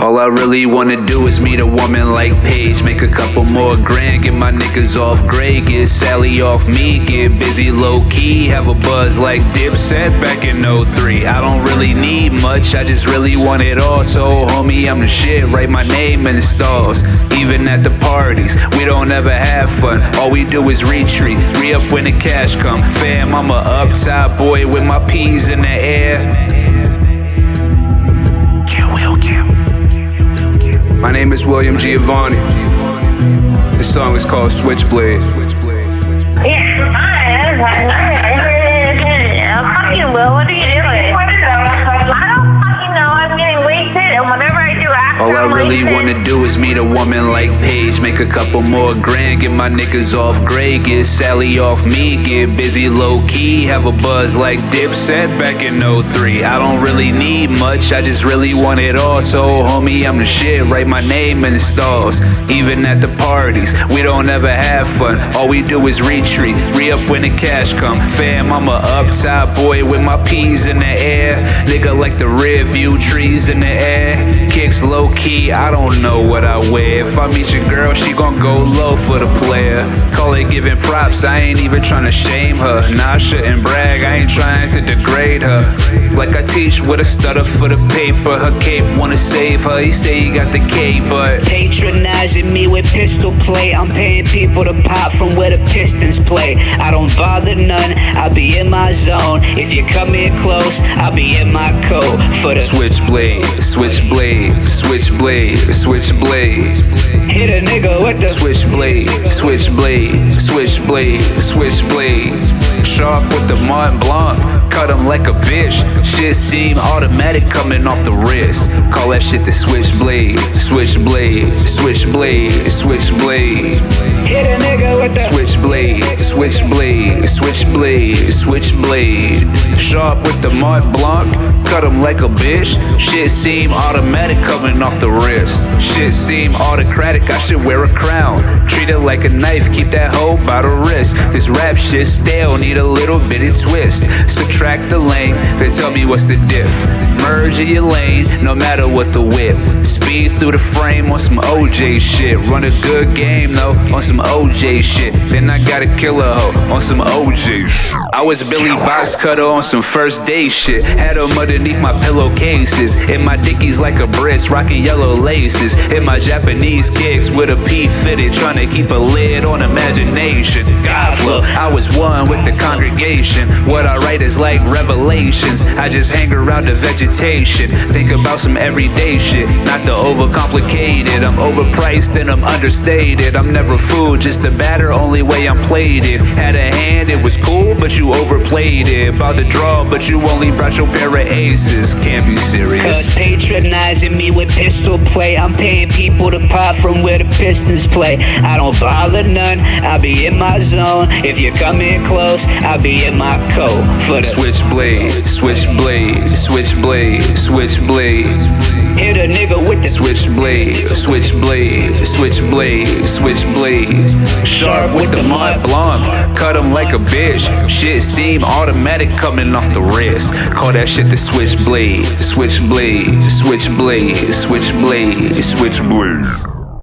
All I really wanna do is meet a woman like Paige, make a couple more grand, get my niggas off gray, get Sally off me, get busy low key, have a buzz like Dipset back in 03. I don't really need much, I just really want it all. So, homie, I'm the shit, write my name in the stars. Even at the parties, we don't ever have fun. All we do is retreat, re up when the cash come. Fam, I'm a upside boy with my peas in the air. Name is William Giovanni. This song is called Switchblade. Yeah, hi. Fucking Will, what are you doing? I really wanna do is meet a woman like Paige, make a couple more grand, get my niggas off gray, get Sally off me, get busy low key, have a buzz like Dipset back in 03. I don't really need much, I just really want it all. So, homie, I'm the shit, write my name in the stars. Even at the parties, we don't ever have fun. All we do is retreat, re up when the cash come. Fam, I'm a upside boy with my peas in the air. Nigga like the rear view trees in the air. Kicks low key, I don't know what I wear. If I meet your girl, she gon' go low for the player. Call it giving props, I ain't even trying to shame her. Nah, I shouldn't brag, I ain't trying to degrade her. Like I teach with a stutter for the paper. Her cape wanna save her, he say he got the cape, but Patronizing me with pistol play. I'm paying people to pop from where the Pistons play. I don't bother none, I'll be in my zone. If you come in close, I'll be in my coat. For the switchblade, switchblade, switchblade, switchblade. hit a nigga with the Switchblade, switchblade, switchblade, switchblade. Sharp with the Mont Blanc, cut him like a bitch. Shit seem automatic coming off the wrist. Call that shit the switchblade, switchblade, switchblade, switchblade. hit a nigga with the Switchblade, switchblade, switchblade, switchblade. Sharp with the Mont Blanc, cut him like a bitch. Shit seem automatic coming off the wrist. Shit seem autocratic, I should wear a crown. Treat it like a knife, keep that hoe by the wrist. This rap shit stale, need a little bit of twist. Subtract the lane, then tell me what's the diff. Merge in your lane, no matter what the whip. Speed through the frame on some OJ shit. Run a good game though, on some OJ shit. Then I kill a hoe on some OJ. I was Billy Box Cutter on some first day shit. Had them underneath my pillowcases. In my dickies like a Brits, rocking yellow laces. In my Japanese kicks with a P fitted, trying to keep a lid on imagination. God flow, I was one with the congregation. What I write is like revelations. I just hang around the vegetation. Think about some everyday shit, not the overcomplicated. I'm overpriced and I'm understated. I'm never food, just a batter, only way I'm played it. Had a hand, it was cool, but you overplayed it. About to draw, but you only brought your pair of aces. Can't be serious. Patronizing me with pistol play. I'm paying people to pop from where the Pistons play. I don't bother none, I'll be in my zone. If you come in close, I'll be in my coat. For the Switchblade, switchblade, switchblade, switchblade. hit a nigga with the Switchblade, switchblade, switchblade, switchblade. Sharp with the Mont Blanc, cut him like a bitch. Shit seem automatic coming off the wrist. Call that shit the switchblade, switchblade, switchblade, switchblade, switchblade.